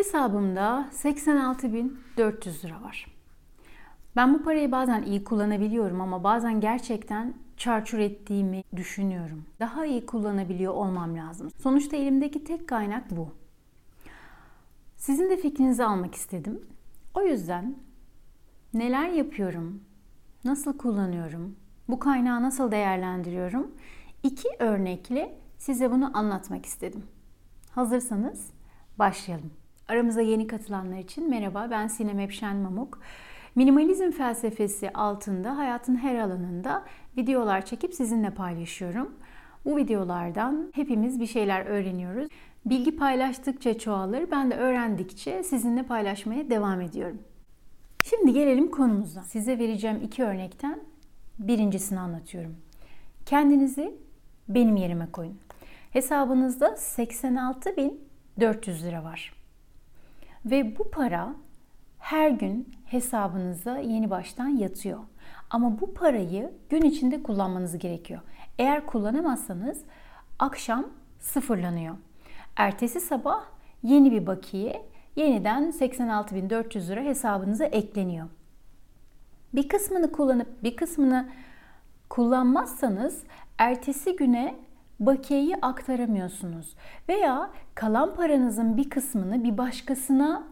Hesabımda 86.400 lira var. Ben bu parayı bazen iyi kullanabiliyorum ama bazen gerçekten çarçur ettiğimi düşünüyorum. Daha iyi kullanabiliyor olmam lazım. Sonuçta elimdeki tek kaynak bu. Sizin de fikrinizi almak istedim. O yüzden neler yapıyorum, nasıl kullanıyorum, bu kaynağı nasıl değerlendiriyorum? İki örnekle size bunu anlatmak istedim. Hazırsanız başlayalım. Aramıza yeni katılanlar için merhaba ben Sinem Epşen Mamuk. Minimalizm felsefesi altında hayatın her alanında videolar çekip sizinle paylaşıyorum. Bu videolardan hepimiz bir şeyler öğreniyoruz. Bilgi paylaştıkça çoğalır. Ben de öğrendikçe sizinle paylaşmaya devam ediyorum. Şimdi gelelim konumuza. Size vereceğim iki örnekten birincisini anlatıyorum. Kendinizi benim yerime koyun. Hesabınızda 86.400 lira var. Ve bu para her gün hesabınıza yeni baştan yatıyor. Ama bu parayı gün içinde kullanmanız gerekiyor. Eğer kullanamazsanız akşam sıfırlanıyor. Ertesi sabah yeni bir bakiye yeniden 86.400 lira hesabınıza ekleniyor. Bir kısmını kullanıp bir kısmını kullanmazsanız ertesi güne bakiyeyi aktaramıyorsunuz. Veya kalan paranızın bir kısmını bir başkasına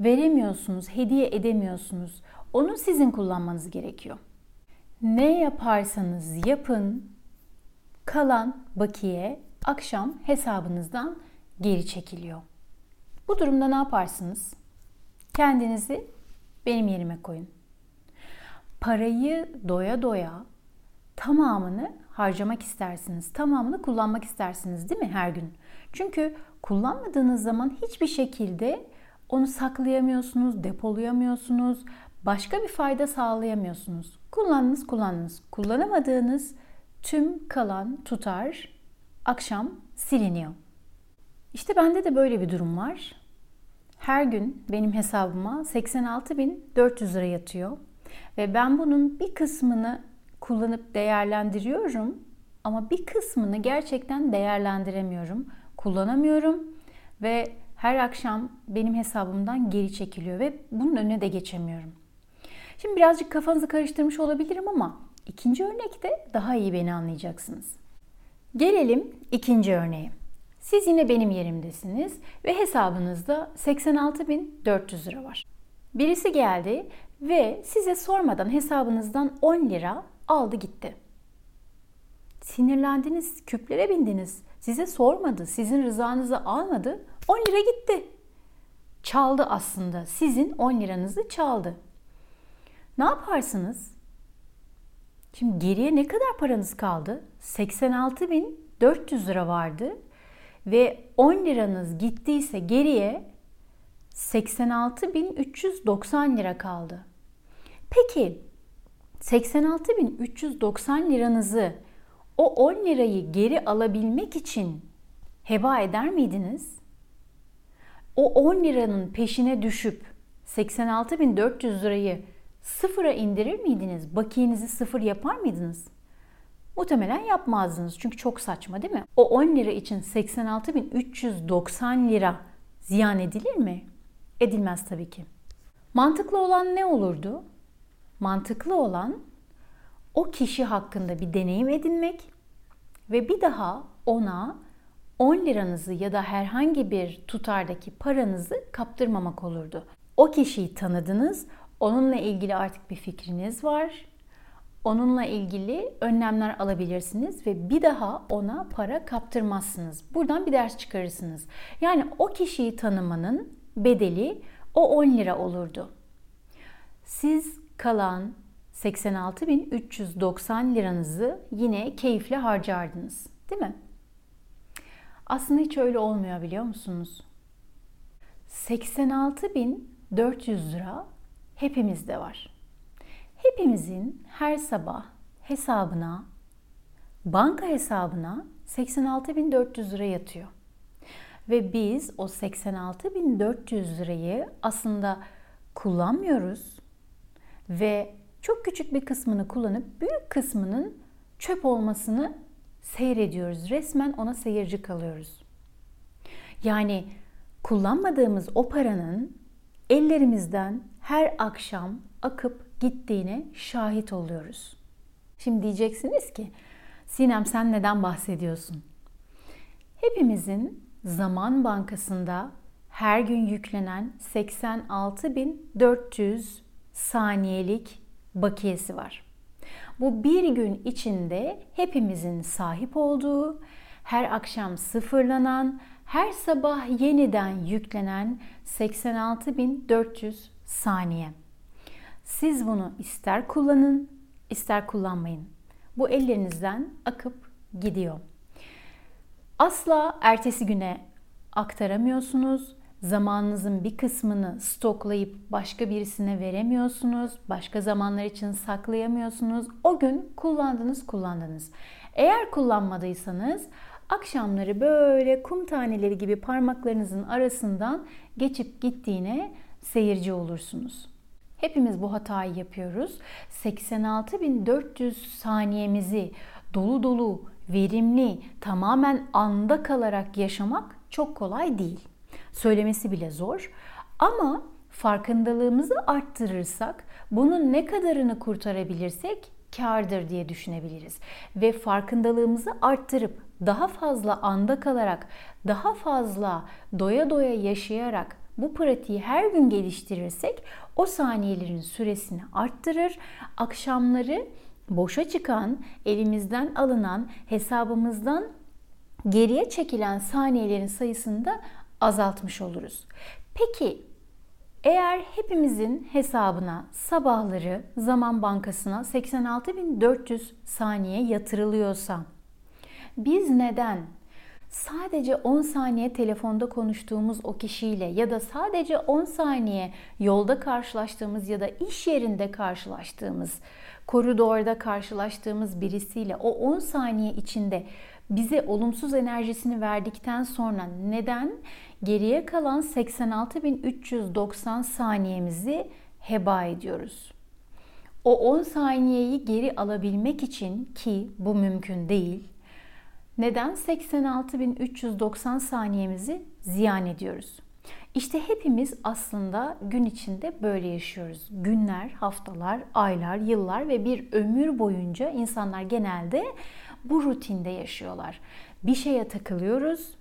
veremiyorsunuz, hediye edemiyorsunuz. Onu sizin kullanmanız gerekiyor. Ne yaparsanız yapın, kalan bakiye akşam hesabınızdan geri çekiliyor. Bu durumda ne yaparsınız? Kendinizi benim yerime koyun. Parayı doya doya tamamını harcamak istersiniz. Tamamını kullanmak istersiniz değil mi her gün? Çünkü kullanmadığınız zaman hiçbir şekilde onu saklayamıyorsunuz, depolayamıyorsunuz, başka bir fayda sağlayamıyorsunuz. Kullandınız, kullandınız. Kullanamadığınız tüm kalan tutar akşam siliniyor. İşte bende de böyle bir durum var. Her gün benim hesabıma 86.400 lira yatıyor. Ve ben bunun bir kısmını kullanıp değerlendiriyorum ama bir kısmını gerçekten değerlendiremiyorum, kullanamıyorum ve her akşam benim hesabımdan geri çekiliyor ve bunun önüne de geçemiyorum. Şimdi birazcık kafanızı karıştırmış olabilirim ama ikinci örnekte daha iyi beni anlayacaksınız. Gelelim ikinci örneğe. Siz yine benim yerimdesiniz ve hesabınızda 86.400 lira var. Birisi geldi ve size sormadan hesabınızdan 10 lira aldı gitti. Sinirlendiniz, küplere bindiniz. Size sormadı, sizin rızanızı almadı. 10 lira gitti. Çaldı aslında. Sizin 10 liranızı çaldı. Ne yaparsınız? Şimdi geriye ne kadar paranız kaldı? 86.400 lira vardı ve 10 liranız gittiyse geriye 86.390 lira kaldı. Peki 86.390 liranızı o 10 lirayı geri alabilmek için heba eder miydiniz? O 10 liranın peşine düşüp 86.400 lirayı sıfıra indirir miydiniz? Bakiyenizi sıfır yapar mıydınız? Muhtemelen yapmazdınız çünkü çok saçma değil mi? O 10 lira için 86.390 lira ziyan edilir mi? Edilmez tabii ki. Mantıklı olan ne olurdu? Mantıklı olan o kişi hakkında bir deneyim edinmek ve bir daha ona 10 liranızı ya da herhangi bir tutardaki paranızı kaptırmamak olurdu. O kişiyi tanıdınız, onunla ilgili artık bir fikriniz var. Onunla ilgili önlemler alabilirsiniz ve bir daha ona para kaptırmazsınız. Buradan bir ders çıkarırsınız. Yani o kişiyi tanımanın bedeli o 10 lira olurdu. Siz kalan 86.390 liranızı yine keyifle harcardınız. Değil mi? Aslında hiç öyle olmuyor biliyor musunuz? 86.400 lira hepimizde var. Hepimizin her sabah hesabına, banka hesabına 86.400 lira yatıyor. Ve biz o 86.400 lirayı aslında kullanmıyoruz ve çok küçük bir kısmını kullanıp büyük kısmının çöp olmasını seyrediyoruz. Resmen ona seyirci kalıyoruz. Yani kullanmadığımız o paranın ellerimizden her akşam akıp gittiğine şahit oluyoruz. Şimdi diyeceksiniz ki Sinem sen neden bahsediyorsun? Hepimizin zaman bankasında her gün yüklenen 86.400 saniyelik bakiyesi var. Bu bir gün içinde hepimizin sahip olduğu, her akşam sıfırlanan, her sabah yeniden yüklenen 86.400 saniye. Siz bunu ister kullanın, ister kullanmayın. Bu ellerinizden akıp gidiyor. Asla ertesi güne aktaramıyorsunuz. Zamanınızın bir kısmını stoklayıp başka birisine veremiyorsunuz. Başka zamanlar için saklayamıyorsunuz. O gün kullandınız, kullandınız. Eğer kullanmadıysanız akşamları böyle kum taneleri gibi parmaklarınızın arasından geçip gittiğine seyirci olursunuz. Hepimiz bu hatayı yapıyoruz. 86.400 saniyemizi dolu dolu, verimli, tamamen anda kalarak yaşamak çok kolay değil. Söylemesi bile zor. Ama farkındalığımızı arttırırsak, bunun ne kadarını kurtarabilirsek kardır diye düşünebiliriz. Ve farkındalığımızı arttırıp daha fazla anda kalarak, daha fazla doya doya yaşayarak bu pratiği her gün geliştirirsek o saniyelerin süresini arttırır. Akşamları boşa çıkan, elimizden alınan, hesabımızdan geriye çekilen saniyelerin sayısını da azaltmış oluruz. Peki eğer hepimizin hesabına sabahları zaman bankasına 86.400 saniye yatırılıyorsa biz neden sadece 10 saniye telefonda konuştuğumuz o kişiyle ya da sadece 10 saniye yolda karşılaştığımız ya da iş yerinde karşılaştığımız, koridorda karşılaştığımız birisiyle o 10 saniye içinde bize olumsuz enerjisini verdikten sonra neden geriye kalan 86.390 saniyemizi heba ediyoruz? O 10 saniyeyi geri alabilmek için ki bu mümkün değil. Neden 86.390 saniyemizi ziyan ediyoruz? İşte hepimiz aslında gün içinde böyle yaşıyoruz. Günler, haftalar, aylar, yıllar ve bir ömür boyunca insanlar genelde bu rutinde yaşıyorlar. Bir şeye takılıyoruz,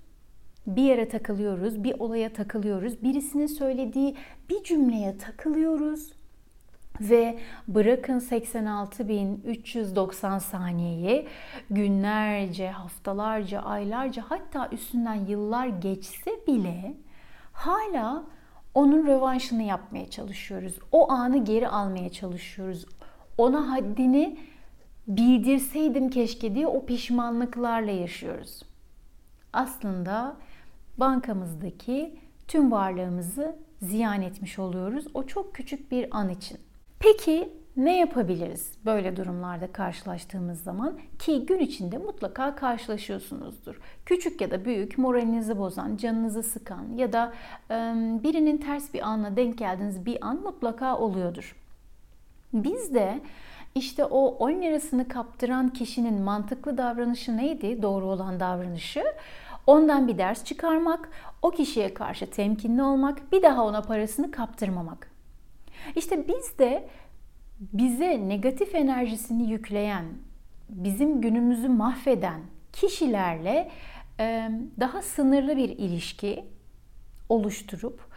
bir yere takılıyoruz, bir olaya takılıyoruz, birisinin söylediği bir cümleye takılıyoruz ve bırakın 86.390 saniyeyi günlerce, haftalarca, aylarca hatta üstünden yıllar geçse bile hala onun rövanşını yapmaya çalışıyoruz. O anı geri almaya çalışıyoruz. Ona haddini bildirseydim keşke diye o pişmanlıklarla yaşıyoruz. Aslında bankamızdaki tüm varlığımızı ziyan etmiş oluyoruz. O çok küçük bir an için. Peki ne yapabiliriz böyle durumlarda karşılaştığımız zaman ki gün içinde mutlaka karşılaşıyorsunuzdur. Küçük ya da büyük moralinizi bozan, canınızı sıkan ya da birinin ters bir anla denk geldiğiniz bir an mutlaka oluyordur. Biz de işte o 10 lirasını kaptıran kişinin mantıklı davranışı neydi? Doğru olan davranışı. Ondan bir ders çıkarmak, o kişiye karşı temkinli olmak, bir daha ona parasını kaptırmamak. İşte biz de bize negatif enerjisini yükleyen, bizim günümüzü mahveden kişilerle daha sınırlı bir ilişki oluşturup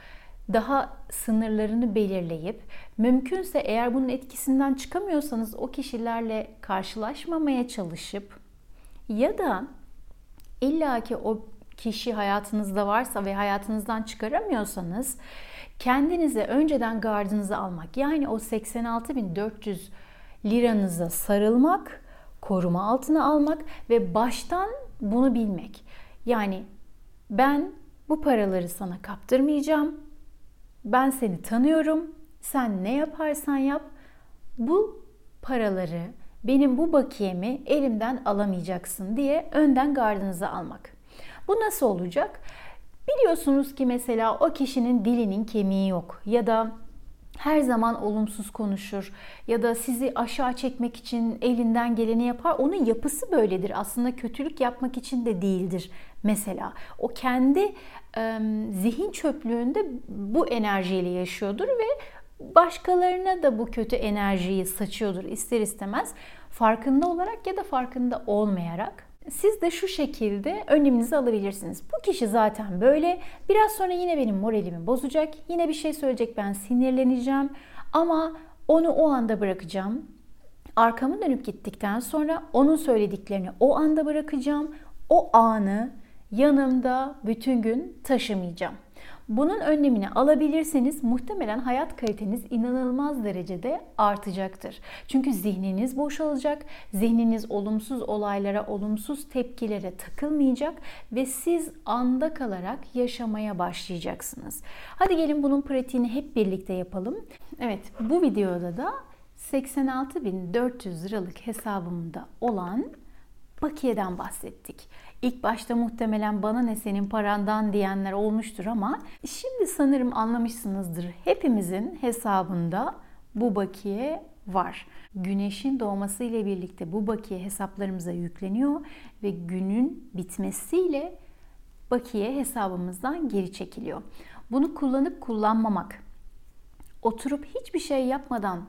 daha sınırlarını belirleyip mümkünse eğer bunun etkisinden çıkamıyorsanız o kişilerle karşılaşmamaya çalışıp ya da illaki o kişi hayatınızda varsa ve hayatınızdan çıkaramıyorsanız kendinize önceden gardınızı almak yani o 86.400 liranıza sarılmak, koruma altına almak ve baştan bunu bilmek. Yani ben bu paraları sana kaptırmayacağım. Ben seni tanıyorum. Sen ne yaparsan yap bu paraları benim bu bakiyemi elimden alamayacaksın diye önden gardınızı almak. Bu nasıl olacak? Biliyorsunuz ki mesela o kişinin dilinin kemiği yok ya da her zaman olumsuz konuşur ya da sizi aşağı çekmek için elinden geleni yapar. Onun yapısı böyledir. Aslında kötülük yapmak için de değildir mesela. O kendi zihin çöplüğünde bu enerjiyle yaşıyordur ve başkalarına da bu kötü enerjiyi saçıyordur ister istemez farkında olarak ya da farkında olmayarak. Siz de şu şekilde önleminizi alabilirsiniz. Bu kişi zaten böyle. Biraz sonra yine benim moralimi bozacak. Yine bir şey söyleyecek ben sinirleneceğim. Ama onu o anda bırakacağım. Arkamı dönüp gittikten sonra onun söylediklerini o anda bırakacağım. O anı yanımda bütün gün taşımayacağım. Bunun önlemini alabilirseniz muhtemelen hayat kaliteniz inanılmaz derecede artacaktır. Çünkü zihniniz boşalacak, zihniniz olumsuz olaylara, olumsuz tepkilere takılmayacak ve siz anda kalarak yaşamaya başlayacaksınız. Hadi gelin bunun pratiğini hep birlikte yapalım. Evet, bu videoda da 86.400 liralık hesabımda olan bakiyeden bahsettik. İlk başta muhtemelen bana ne senin parandan diyenler olmuştur ama şimdi sanırım anlamışsınızdır. Hepimizin hesabında bu bakiye var. Güneşin doğması ile birlikte bu bakiye hesaplarımıza yükleniyor ve günün bitmesiyle bakiye hesabımızdan geri çekiliyor. Bunu kullanıp kullanmamak, oturup hiçbir şey yapmadan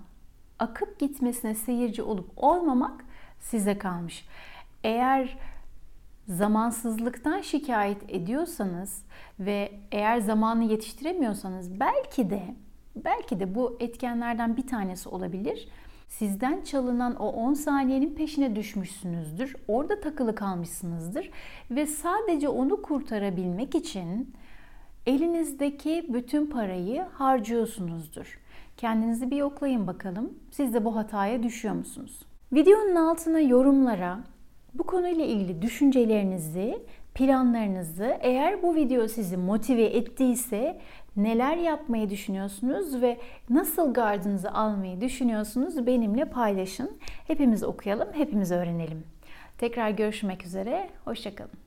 akıp gitmesine seyirci olup olmamak size kalmış. Eğer zamansızlıktan şikayet ediyorsanız ve eğer zamanı yetiştiremiyorsanız belki de belki de bu etkenlerden bir tanesi olabilir. Sizden çalınan o 10 saniyenin peşine düşmüşsünüzdür. Orada takılı kalmışsınızdır ve sadece onu kurtarabilmek için elinizdeki bütün parayı harcıyorsunuzdur. Kendinizi bir yoklayın bakalım. Siz de bu hataya düşüyor musunuz? Videonun altına yorumlara bu konuyla ilgili düşüncelerinizi, planlarınızı eğer bu video sizi motive ettiyse neler yapmayı düşünüyorsunuz ve nasıl gardınızı almayı düşünüyorsunuz benimle paylaşın. Hepimiz okuyalım, hepimiz öğrenelim. Tekrar görüşmek üzere, hoşçakalın.